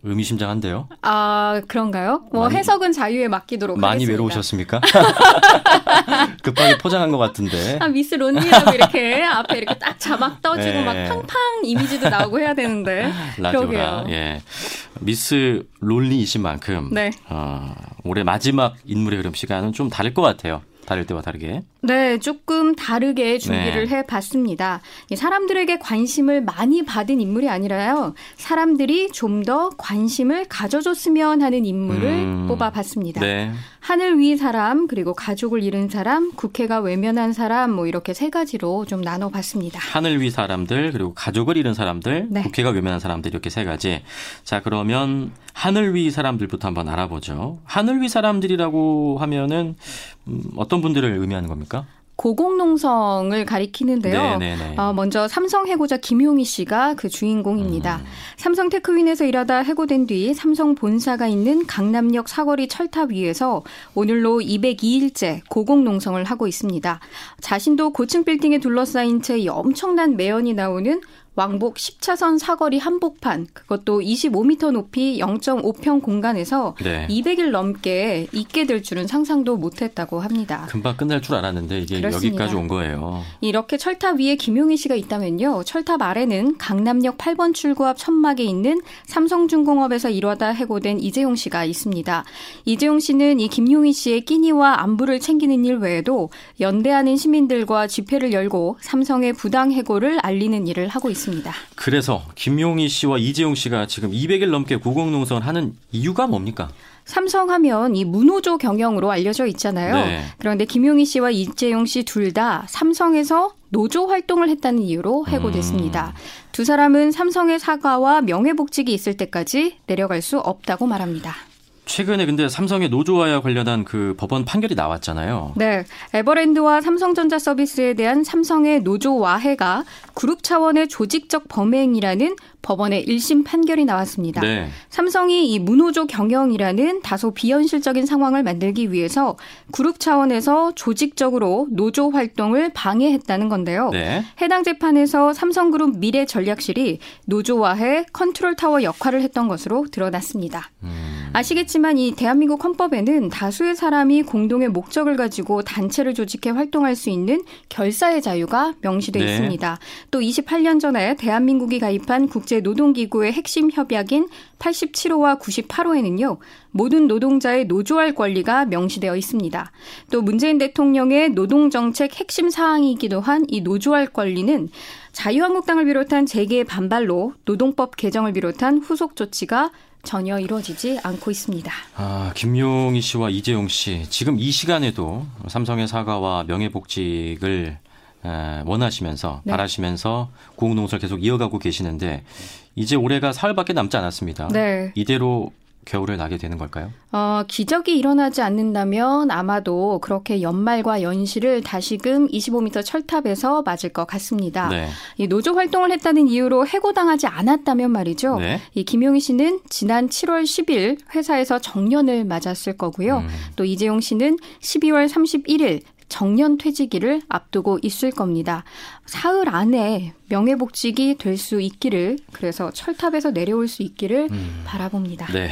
의미심장한데요. 아, 그런가요? 뭐 많이- 해석은 자유에 맡기도록 많이 하겠습니다. 외로우셨습니까? 급하게 포장한 것 같은데. 아, 미스 론니라고 이렇게 앞에 이렇게 딱 자막 떠지고 네. 막 팡팡 이미지도 나오고 해야 되는데. 라디오라. 그러게요. 예. 미스 론리이신 만큼 네. 어, 올해 마지막 인물의 흐름 시간은 좀 다를 것 같아요. 다를 때와 다르게. 네, 조금 다르게 준비를 네. 해봤습니다. 이 사람들에게 관심을 많이 받은 인물이 아니라요. 사람들이 좀 더 관심을 가져줬으면 하는 인물을 음, 뽑아봤습니다. 네. 하늘 위 사람, 그리고 가족을 잃은 사람, 국회가 외면한 사람, 뭐 이렇게 세 가지로 좀 나눠봤습니다. 하늘 위 사람들 그리고 가족을 잃은 사람들 네. 국회가 외면한 사람들 이렇게 세 가지 자 그러면 하늘 위 사람들부터 한번 알아보죠 하늘 위 사람들이라고 하면은 음, 어떤 분들을 의미하는 겁니까 고공농성을 가리키는데요. 네네네 어, 먼저 삼성 해고자 김용희 씨가 그 주인공입니다. 음. 삼성 테크윈에서 일하다 해고된 뒤 삼성 본사가 있는 강남역 사거리 철탑 위에서 오늘로 202일째 고공농성을 하고 있습니다. 자신도 고층 빌딩에 둘러싸인 채이 엄청난 매연이 나오는 왕복 10차선 사거리 한복판, 그것도 25m 높이 0.5평 공간에서 네 200일 넘게 있게 될 줄은 상상도 못했다고 합니다. 금방 끝날 줄 알았는데 이게 그렇습니다. 여기까지 온 거예요 이렇게 철탑 위에 김용희 씨가 있다면요. 철탑 아래는 강남역 8번 출구 앞 천막에 있는 삼성중공업에서 일하다 해고된 이재용 씨가 있습니다. 이재용 씨는 이 김용희 씨의 끼니와 안부를 챙기는 일 외에도 연대하는 시민들과 집회를 열고 삼성의 부당 해고를 알리는 일을 하고 있습니다. 그래서 김용희 씨와 이재용 씨가 지금 200일 넘게 고공농성을 하는 이유가 뭡니까 삼성하면 이 문호조 경영으로 알려져 있잖아요. 네. 그런데 김용희 씨와 이재용 씨 둘 다 삼성에서 노조 활동을 했다는 이유로 해고됐습니다. 음. 두 사람은 삼성의 사과와 명예복직이 있을 때까지 내려갈 수 없다고 말합니다. 최근에 근데 삼성의 노조와야 관련한 그 법원 판결이 나왔잖아요. 네. 에버랜드와 삼성전자 서비스에 대한 삼성의 노조 와해가 그룹 차원의 조직적 범행이라는 법원의 1심 판결이 나왔습니다. 네. 삼성이 이 무노조 경영이라는 다소 비현실적인 상황을 만들기 위해서 그룹 차원에서 조직적으로 노조 활동을 방해했다는 건데요. 네. 해당 재판에서 삼성그룹 미래 전략실이 노조 와해 컨트롤 타워 역할을 했던 것으로 드러났습니다. 음. 아시겠지만 이 대한민국 헌법에는 다수의 사람이 공동의 목적을 가지고 단체를 조직해 활동할 수 있는 결사의 자유가 명시돼 네. 있습니다. 또 28년 전에 대한민국이 가입한 국제 노동기구의 핵심 협약인 87호와 98호에는요. 모든 노동자의 노조할 권리가 명시되어 있습니다. 또 문재인 대통령의 노동정책 핵심 사항이기도 한 이 노조할 권리는 자유한국당을 비롯한 재계의 반발로 노동법 개정을 비롯한 후속 조치가 전혀 이루어지지 않고 있습니다. 아, 김용희 씨와 이재용 씨 지금 이 시간에도 삼성의 사과와 명예복직을 원하시면서 네. 바라시면서 고흥농사를 계속 이어가고 계시는데 이제 올해가 사흘밖에 남지 않았습니다. 네. 이대로 겨울을 나게 되는 걸까요? 어, 기적이 일어나지 않는다면 아마도 그렇게 연말과 연시를 다시금 25m 철탑에서 맞을 것 같습니다. 네. 이 노조 활동을 했다는 이유로 해고당하지 않았다면 말이죠. 네. 이 김용희 씨는 지난 7월 10일 회사에서 정년을 맞았을 거고요. 음. 또 이재용 씨는 12월 31일 정년 퇴직일을 앞두고 있을 겁니다. 사흘 안에 명예복직이 될 수 있기를 그래서 철탑에서 내려올 수 있기를 음. 바라봅니다. 네.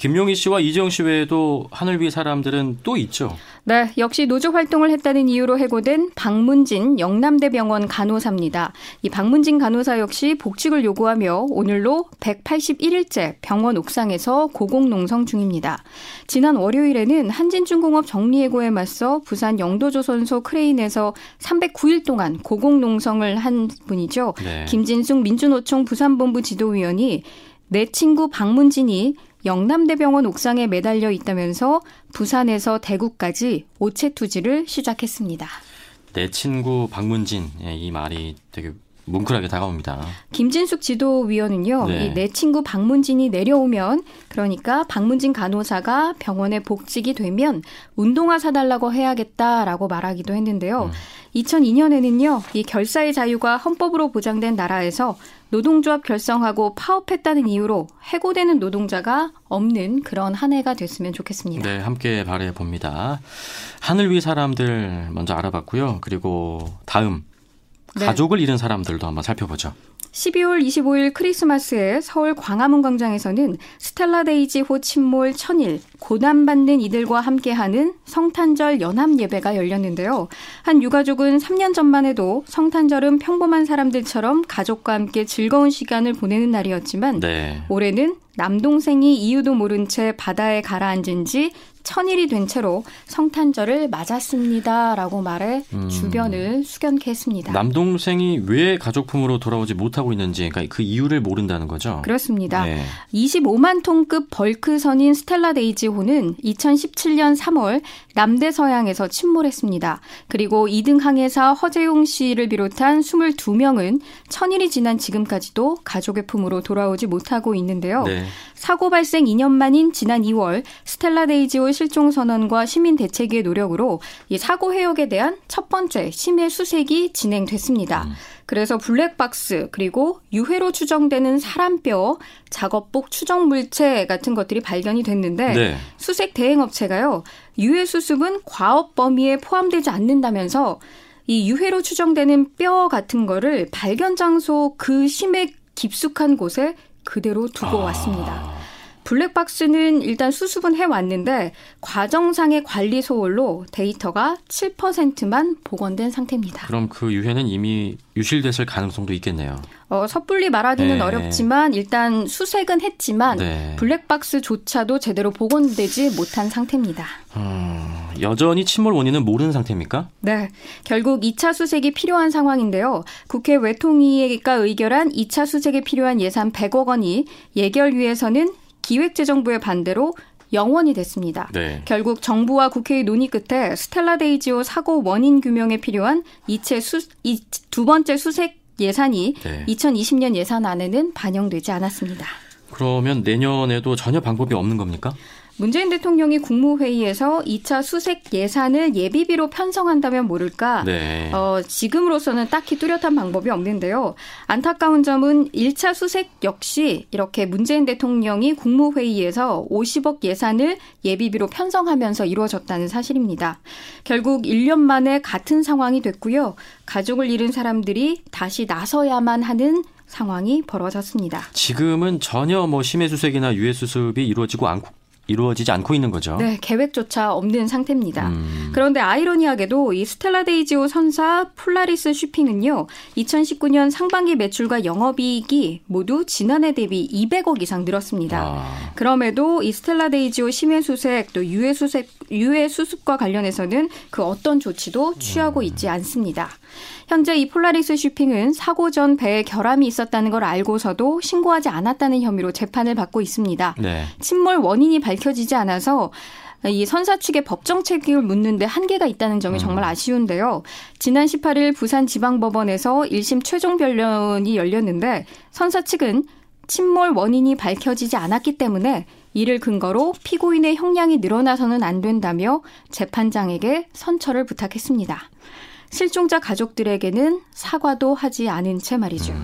김용희 씨와 이재용 씨 외에도 하늘 위 사람들은 또 있죠. 네, 역시 노조 활동을 했다는 이유로 해고된 박문진 영남대병원 간호사입니다. 이 박문진 간호사 역시 복직을 요구하며 오늘로 181일째 병원 옥상에서 고공농성 중입니다. 지난 월요일에는 한진중공업 정리해고에 맞서 부산 영도조선소 크레인에서 309일 동안 고공농성을 한 분이죠. 네. 김진숙 민주노총 부산본부 지도위원이 내 친구 박문진이 영남대병원 옥상에 매달려 있다면서 부산에서 대구까지 오체 투지를 시작했습니다. 내 친구 박문진 예, 이 말이 되게 뭉클하게 다가옵니다. 김진숙 지도위원은요, 네. 내 친구 박문진이 내려오면, 그러니까 박문진 간호사가 병원에 복직이 되면 운동화 사달라고 해야겠다라고 말하기도 했는데요. 음. 2002년에는요, 이 결사의 자유가 헌법으로 보장된 나라에서 노동조합 결성하고 파업했다는 이유로 해고되는 노동자가 없는 그런 한 해가 됐으면 좋겠습니다. 네, 함께 바래 봅니다. 하늘 위 사람들 먼저 알아봤고요. 그리고 다음 네. 가족을 잃은 사람들도 한번 살펴보죠. 12월 25일 크리스마스에 서울 광화문 광장에서는 스텔라 데이지 호 침몰 천일 고난받는 이들과 함께하는 성탄절 연합 예배가 열렸는데요. 한 유가족은 3년 전만 해도 성탄절은 평범한 사람들처럼 가족과 함께 즐거운 시간을 보내는 날이었지만 네. 올해는 남동생이 이유도 모른 채 바다에 가라앉은 지 천일이 된 채로 성탄절을 맞았습니다라고 말해 음. 주변을 수견케 했습니다. 남동생이 왜 가족품으로 돌아오지 못하고 있는지 그러니까 그 이유를 모른다는 거죠. 그렇습니다. 네. 25만 톤급 벌크선인 스텔라 데이지호는 2017년 3월 남대 서양에서 침몰했습니다. 그리고 2등 항해사 허재용 씨를 비롯한 22명은 천일이 지난 지금까지도 가족의 품으로 돌아오지 못하고 있는데요. 네. 사고 발생 2년 만인 지난 2월 스텔라 데이지호 실종 선언과 시민 대책의 노력으로 이 사고 해역에 대한 첫 번째 심해 수색이 진행됐습니다. 음. 그래서 블랙박스 그리고 유해로 추정되는 사람뼈, 작업복 추정 물체 같은 것들이 발견이 됐는데 네. 수색 대행 업체가요. 유해 수습은 과업 범위에 포함되지 않는다면서 이 유해로 추정되는 뼈 같은 거를 발견 장소 그 심해 깊숙한 곳에 그대로 두고 아. 왔습니다. 블랙박스는 일단 수습은 해왔는데 과정상의 관리 소홀로 데이터가 7%만 복원된 상태입니다. 그럼 그 유해는 이미 유실됐을 가능성도 있겠네요. 어, 섣불리 말하기는 네. 어렵지만 일단 수색은 했지만 네. 블랙박스조차도 제대로 복원되지 못한 상태입니다. 어, 여전히 침몰 원인은 모르는 상태입니까? 네. 결국 2차 수색이 필요한 상황인데요. 국회 외통위가 의결한 2차 수색에 필요한 예산 100억 원이 예결위에서는 기획재정부의 반대로 0원이 됐습니다. 네. 결국 정부와 국회의 논의 끝에 스텔라 데이지호 사고 원인 규명에 필요한 2차 수, 이 두 번째 수색 예산이 네. 2020년 예산안에는 반영되지 않았습니다. 그러면 내년에도 전혀 방법이 없는 겁니까? 문재인 대통령이 국무회의에서 2차 수색 예산을 예비비로 편성한다면 모를까. 네. 어, 지금으로서는 딱히 뚜렷한 방법이 없는데요. 안타까운 점은 1차 수색 역시 이렇게 문재인 대통령이 국무회의에서 50억 예산을 예비비로 편성하면서 이루어졌다는 사실입니다. 결국 1년 만에 같은 상황이 됐고요. 가족을 잃은 사람들이 다시 나서야만 하는 상황이 벌어졌습니다. 지금은 전혀 뭐 심해 수색이나 유해 수습이 이루어지고 않고 이루어지지 않고 있는 거죠. 네, 계획조차 없는 상태입니다. 음. 그런데 아이러니하게도 이 스텔라 데이지호 선사 폴라리스 쉬핑은요, 2019년 상반기 매출과 영업이익이 모두 지난해 대비 200억 이상 늘었습니다. 아, 그럼에도 이 스텔라 데이지호 심해 수색 또 유해 수색 유해 수습과 관련해서는 그 어떤 조치도 취하고 있지 않습니다. 현재 이 폴라리스 쉬핑은 사고 전 배에 결함이 있었다는 걸 알고서도 신고하지 않았다는 혐의로 재판을 받고 있습니다. 네. 침몰 원인이 밝혀지지 않아서 이 선사 측의 법적 책임을 묻는데 한계가 있다는 점이 정말 아쉬운데요. 지난 18일 부산지방법원에서 1심 최종 변론이 열렸는데 선사 측은 침몰 원인이 밝혀지지 않았기 때문에 이를 근거로 피고인의 형량이 늘어나서는 안 된다며 재판장에게 선처를 부탁했습니다. 실종자 가족들에게는 사과도 하지 않은 채 말이죠.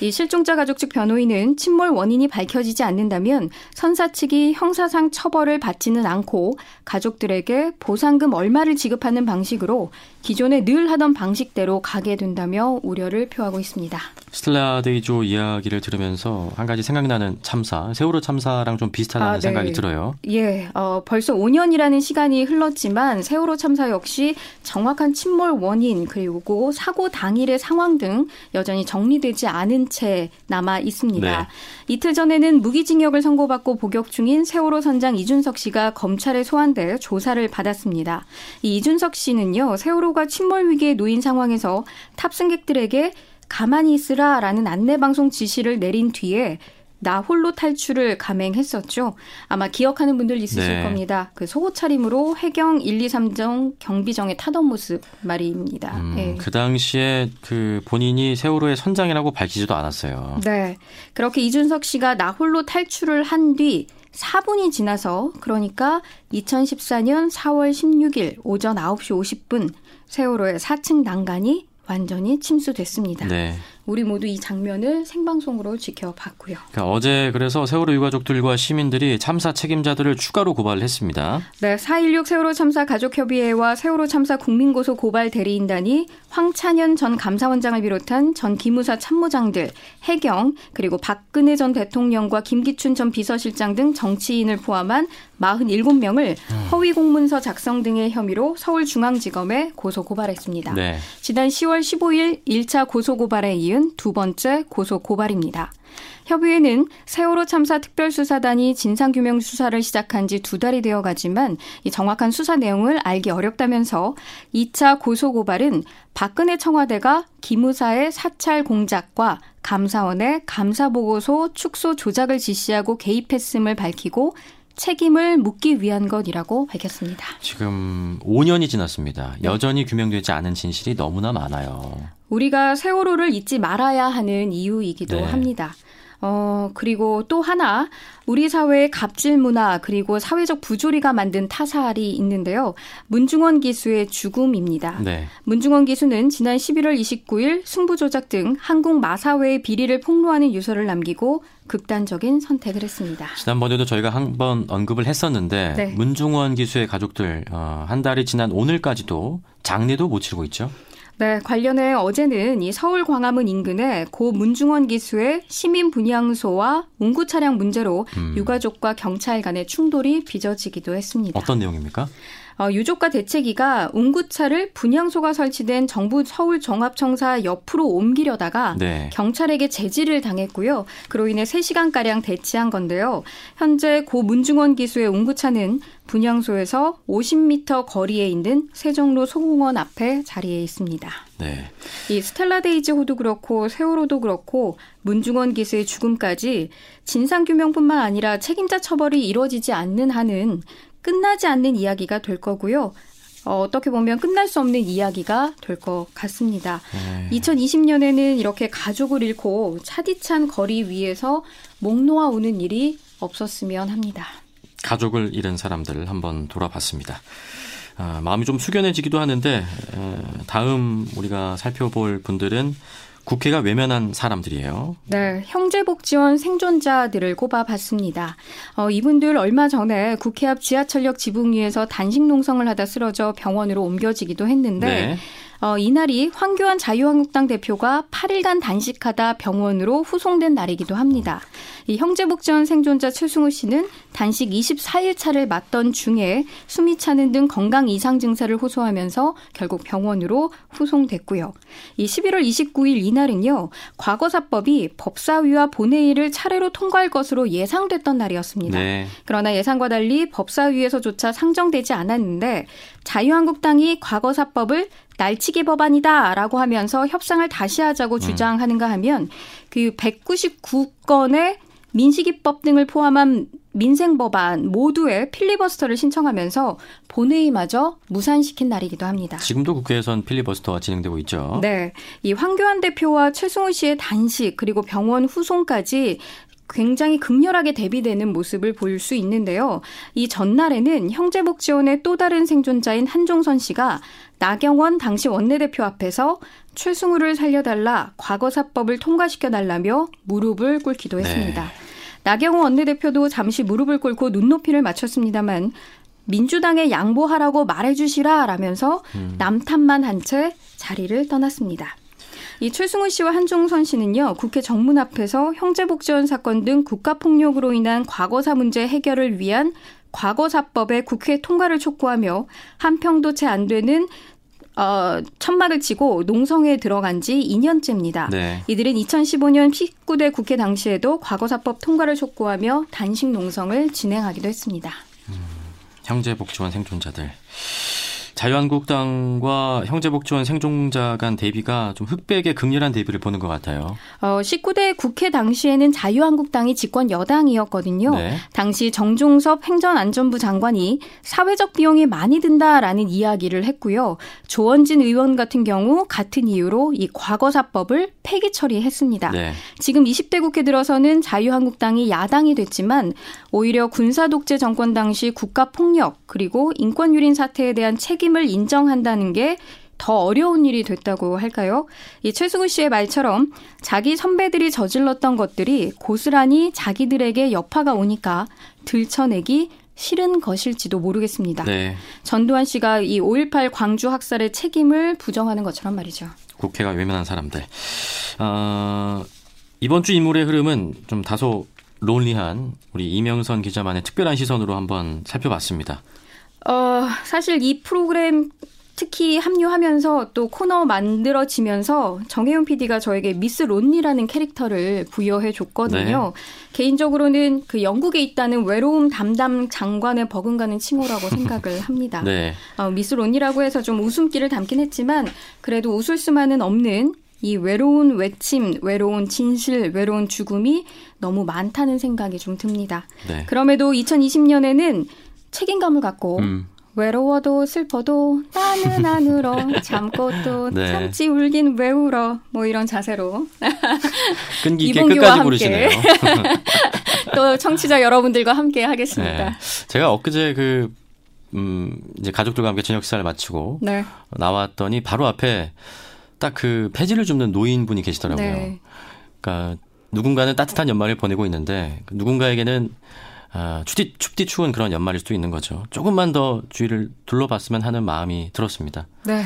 이 실종자 가족 측 변호인은 침몰 원인이 밝혀지지 않는다면 선사 측이 형사상 처벌을 받지는 않고 가족들에게 보상금 얼마를 지급하는 방식으로 기존에 늘 하던 방식대로 가게 된다며 우려를 표하고 있습니다. 스텔라 데이조 이야기를 들으면서 한 가지 생각나는 참사, 세월호 참사랑 좀 비슷하다는 아, 네. 생각이 들어요. 예, 어, 벌써 5년이라는 시간이 흘렀지만 세월호 참사 역시 정확한 침몰 원인 그리고 사고 당일의 상황 등 여전히 정리되지 않은 채 남아 있습니다. 네. 이틀 전에는 무기징역을 선고받고 복역 중인 세월호 선장 이준석 씨가 검찰에 소환돼 조사를 받았습니다. 이 이준석 씨는요, 세월호 가 침몰 위기에 놓인 상황에서 탑승객들에게 가만히 있으라라는 안내 방송 지시를 내린 뒤에 나 홀로 탈출을 감행했었죠. 아마 기억하는 분들 있으실 네. 겁니다. 그 속옷 차림으로 해경 1, 2, 3정 경비정에 타던 모습 말입니다. 음, 예. 그 당시에 그 본인이 세월호의 선장이라고 밝히지도 않았어요. 네. 그렇게 이준석 씨가 나 홀로 탈출을 한 뒤 4분이 지나서 그러니까 2014년 4월 16일 오전 9시 50분 세월호의 4층 난간이 완전히 침수됐습니다. 네. 우리 모두 이 장면을 생방송으로 지켜봤고요. 그러니까 어제 그래서 세월호 유가족들과 시민들이 참사 책임자들을 추가로 고발을 했습니다. 네, 4.16 세월호 참사 가족협의회와 세월호 참사 국민고소 고발 대리인단이 황찬현 전 감사원장을 비롯한 전 기무사 참모장들, 해경, 그리고 박근혜 전 대통령과 김기춘 전 비서실장 등 정치인을 포함한 47명을 허위 공문서 작성 등의 혐의로 서울중앙지검에 고소 고발했습니다. 네. 지난 10월 15일 1차 고소 고발에 이은 두 번째 고소 고발입니다. 협의회는 세월호 참사 특별수사단이 진상규명 수사를 시작한 지 두 달이 되어 가지만 이 정확한 수사 내용을 알기 어렵다면서 2차 고소 고발은 박근혜 청와대가 기무사의 사찰 공작과 감사원의 감사보고서 축소 조작을 지시하고 개입했음을 밝히고 책임을 묻기 위한 것이라고 밝혔습니다. 지금 5년이 지났습니다. 여전히 규명되지 않은 진실이 너무나 많아요. 우리가 세월호를 잊지 말아야 하는 이유이기도 네. 합니다. 어, 그리고 또 하나, 우리 사회의 갑질 문화, 그리고 사회적 부조리가 만든 타살이 있는데요. 문중원 기수의 죽음입니다. 네. 문중원 기수는 지난 11월 29일 승부조작 등 한국 마사회의 비리를 폭로하는 유서를 남기고 극단적인 선택을 했습니다. 지난번에도 저희가 한 번 언급을 했었는데 네. 문중원 기수의 가족들 어, 한 달이 지난 오늘까지도 장례도 못 치르고 있죠. 네, 관련해 어제는 이 서울 광화문 인근의 고 문중원 기수의 시민 분향소와 운구 차량 문제로 음. 유가족과 경찰 간의 충돌이 빚어지기도 했습니다. 어떤 내용입니까? 어, 유족과 대책위가 운구차를 분향소가 설치된 정부 서울 종합청사 옆으로 옮기려다가 네. 경찰에게 제지를 당했고요. 그로 인해 3시간 가량 대치한 건데요. 현재 고 문중원 기수의 운구차는 분향소에서 50m 거리에 있는 세종로 소공원 앞에 자리해 있습니다. 네. 이 스텔라 데이지호도 그렇고 세월호도 그렇고 문중원 기수의 죽음까지 진상규명뿐만 아니라 책임자 처벌이 이루어지지 않는 한은 끝나지 않는 이야기가 될 거고요. 어, 어떻게 보면 끝날 수 없는 이야기가 될 것 같습니다. 네. 2020년에는 이렇게 가족을 잃고 차디찬 거리 위에서 목 놓아 오는 일이 없었으면 합니다. 가족을 잃은 사람들을 한번 돌아봤습니다. 아, 마음이 좀 숙연해지기도 하는데 다음 우리가 살펴볼 분들은 국회가 외면한 사람들이에요. 네, 형제복지원 생존자들을 꼽아봤습니다. 어, 이분들 얼마 전에 국회 앞 지하철역 지붕 위에서 단식 농성을 하다 쓰러져 병원으로 옮겨지기도 했는데 네. 어, 이날이 황교안 자유한국당 대표가 8일간 단식하다 병원으로 후송된 날이기도 합니다. 이 형제복지원 생존자 최승우 씨는 단식 24일 차를 맞던 중에 숨이 차는 등 건강 이상 증세를 호소하면서 결국 병원으로 후송됐고요. 이 11월 29일 이날은요. 과거사법이 법사위와 본회의를 차례로 통과할 것으로 예상됐던 날이었습니다. 네. 그러나 예상과 달리 법사위에서조차 상정되지 않았는데 자유한국당이 과거사법을 날치기 법안이다라고 하면서 협상을 다시 하자고 음. 주장하는가 하면 그 199건의 민식이법 등을 포함한 민생 법안 모두의 필리버스터를 신청하면서 본회의마저 무산시킨 날이기도 합니다. 지금도 국회에선 필리버스터가 진행되고 있죠. 네. 이 황교안 대표와 최승우 씨의 단식 그리고 병원 후송까지 굉장히 극렬하게 대비되는 모습을 볼수 있는데요. 이 전날에는 형제복지원의 또 다른 생존자인 한종선 씨가 나경원 당시 원내대표 앞에서 최승우를 살려달라 과거사법을 통과시켜달라며 무릎을 꿇기도 했습니다. 네. 나경원 원내대표도 잠시 무릎을 꿇고 눈높이를 맞췄습니다만 민주당에 양보하라고 말해주시라 라면서 음. 남탓만 한 채 자리를 떠났습니다. 이 최승우 씨와 한종선 씨는요, 국회 정문 앞에서 형제복지원 사건 등 국가폭력으로 인한 과거사 문제 해결을 위한 과거사법의 국회 통과를 촉구하며 한 평도 채 안 되는 어, 천막을 치고 농성에 들어간 지 2년째입니다. 네. 이들은 2015년 19대 국회 당시에도 과거사법 통과를 촉구하며 단식 농성을 진행하기도 했습니다. 음, 형제복지원 생존자들. 자유한국당과 형제복지원 생존자 간 대비가 좀 흑백의 극렬한 대비를 보는 것 같아요. 어, 19대 국회 당시에는 자유한국당이 집권 여당이었거든요. 네. 당시 정종섭 행전안전부 장관이 사회적 비용이 많이 든다라는 이야기를 했고요. 조원진 의원 같은 경우 같은 이유로 이 과거사법을 폐기 처리했습니다. 네. 지금 20대 국회 들어서는 자유한국당이 야당이 됐지만 오히려 군사독재 정권 당시 국가폭력 그리고 인권유린 사태에 대한 책임 책임을 인정한다는 게 더 어려운 일이 됐다고 할까요? 이 최승우 씨의 말처럼 자기 선배들이 저질렀던 것들이 고스란히 자기들에게 여파가 오니까 들춰내기 싫은 것일지도 모르겠습니다. 네. 전두환 씨가 이 5.18 광주 학살의 책임을 부정하는 것처럼 말이죠. 국회가 외면한 사람들. 어, 이번 주 인물의 흐름은 좀 다소 론리한 우리 이명선 기자만의 특별한 시선으로 한번 살펴봤습니다. 어, 사실 이 프로그램 특히 합류하면서 또 코너 만들어지면서 정혜윤 PD가 저에게 미스 론니라는 캐릭터를 부여해 줬거든요. 네. 개인적으로는 그 영국에 있다는 외로움 담당 장관의 버금가는 칭호라고 생각을 합니다. 네. 어, 미스 론니라고 해서 좀 웃음기를 담긴 했지만 그래도 웃을 수만은 없는 이 외로운 외침, 외로운 진실, 외로운 죽음이 너무 많다는 생각이 좀 듭니다. 네. 그럼에도 2020년에는 책임감을 갖고 음. 외로워도 슬퍼도 나는 안 울어 참고 또 네. 참지 울긴 왜 울어 뭐 이런 자세로 끈기 있게 끝까지 부르시네요. 또 청취자 여러분들과 함께 하겠습니다. 네. 제가 엊그제 그 음, 이제 가족들과 함께 저녁 식사를 마치고 네. 나왔더니 바로 앞에 딱 그 폐지를 줍는 노인분이 계시더라고요. 네. 그러니까 누군가는 따뜻한 연말을 보내고 있는데 누군가에게는 아, 춥디, 춥디 추운 그런 연말일 수도 있는 거죠. 조금만 더 주위를 둘러봤으면 하는 마음이 들었습니다. 네.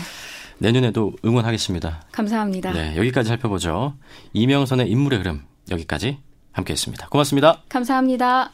내년에도 응원하겠습니다. 감사합니다. 네, 여기까지 살펴보죠. 이명선의 인물의 흐름 여기까지 함께했습니다. 고맙습니다. 감사합니다.